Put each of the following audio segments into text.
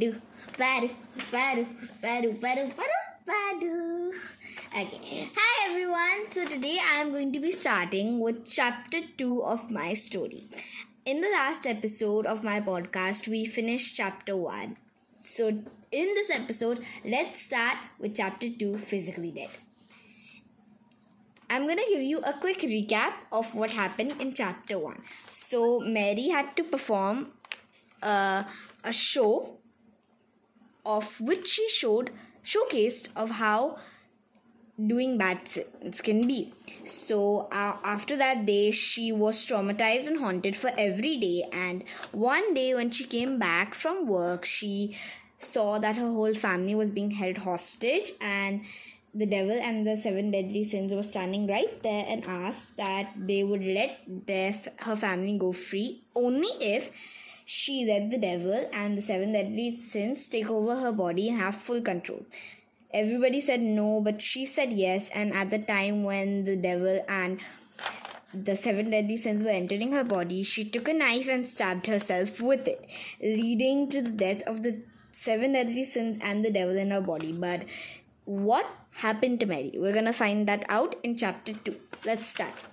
do badu badu badu badu badu. Okay. Hi everyone. So today I am going to be starting with chapter 2 of my story. In the last episode of my podcast we finished chapter 1. So in this episode let's start with chapter 2 physically dead. I'm gonna give you a quick recap of what happened in chapter 1. So, Mary had to perform uh, a show of which she showed showcased of how doing bad things can be. So uh, after that day, she was traumatized and haunted for every day. And one day, when she came back from work, she saw that her whole family was being held hostage and the devil and the seven deadly sins were standing right there and asked that they would let their her family go free only if she let the devil and the seven deadly sins take over her body and have full control. Everybody said no, but she said yes, and at the time when the devil and the seven deadly sins were entering her body, she took a knife and stabbed herself with it, leading to the death of the seven deadly sins and the devil in her body. But what happened to Mary? We're gonna find that out in chapter 2. Let's start.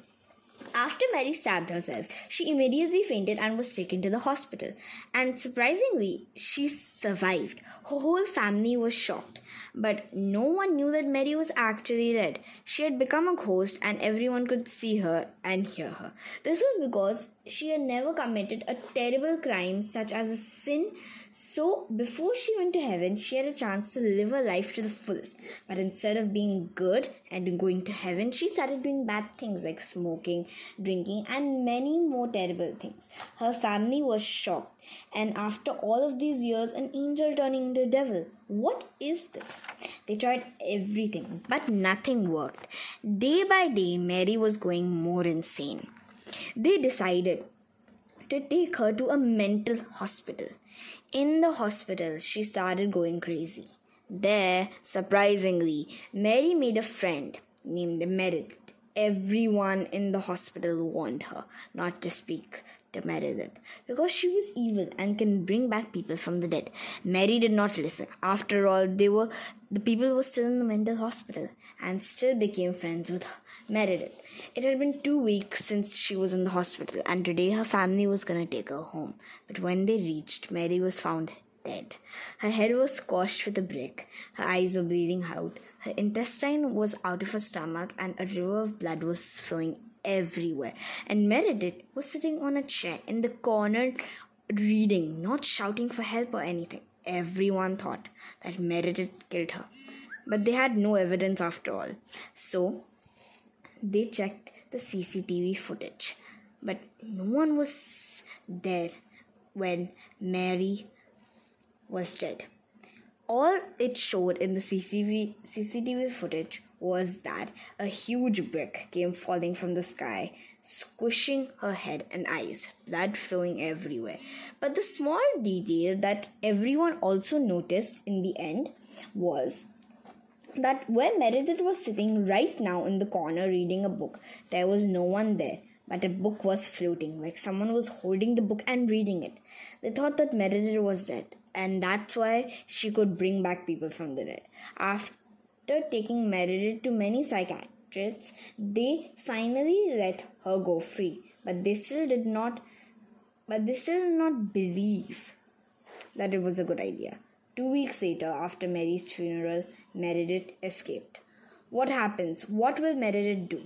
After Mary stabbed herself, she immediately fainted and was taken to the hospital. And surprisingly, she survived. Her whole family was shocked. But no one knew that Mary was actually dead. She had become a ghost and everyone could see her and hear her. This was because she had never committed a terrible crime such as a sin so, before she went to heaven, she had a chance to live her life to the fullest. But instead of being good and going to heaven, she started doing bad things like smoking, drinking, and many more terrible things. Her family was shocked. And after all of these years, an angel turning into a devil. What is this? They tried everything, but nothing worked. Day by day, Mary was going more insane. They decided to take her to a mental hospital. In the hospital, she started going crazy. There, surprisingly, Mary made a friend named Meredith. Everyone in the hospital warned her not to speak to Meredith because she was evil and can bring back people from the dead. Mary did not listen. After all, they were the people were still in the mental hospital and still became friends with Meredith. It had been two weeks since she was in the hospital, and today her family was gonna take her home. But when they reached, Mary was found dead. Her head was squashed with a brick, her eyes were bleeding out, her intestine was out of her stomach, and a river of blood was flowing everywhere. And Meredith was sitting on a chair in the corner reading, not shouting for help or anything. Everyone thought that Meredith killed her, but they had no evidence after all. So they checked the CCTV footage, but no one was there when Mary was dead. All it showed in the CCTV, CCTV footage was that a huge brick came falling from the sky, squishing her head and eyes, blood flowing everywhere. But the small detail that everyone also noticed in the end was that where Meredith was sitting right now in the corner reading a book, there was no one there, but a book was floating, like someone was holding the book and reading it. They thought that Meredith was dead, and that's why she could bring back people from the dead. After taking Meredith to many psychiatrists, they finally let her go free, but they still did not. But they still did not believe that it was a good idea. Two weeks later, after Mary's funeral, Meredith escaped. What happens? What will Meredith do?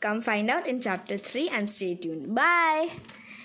Come find out in chapter 3 and stay tuned. Bye!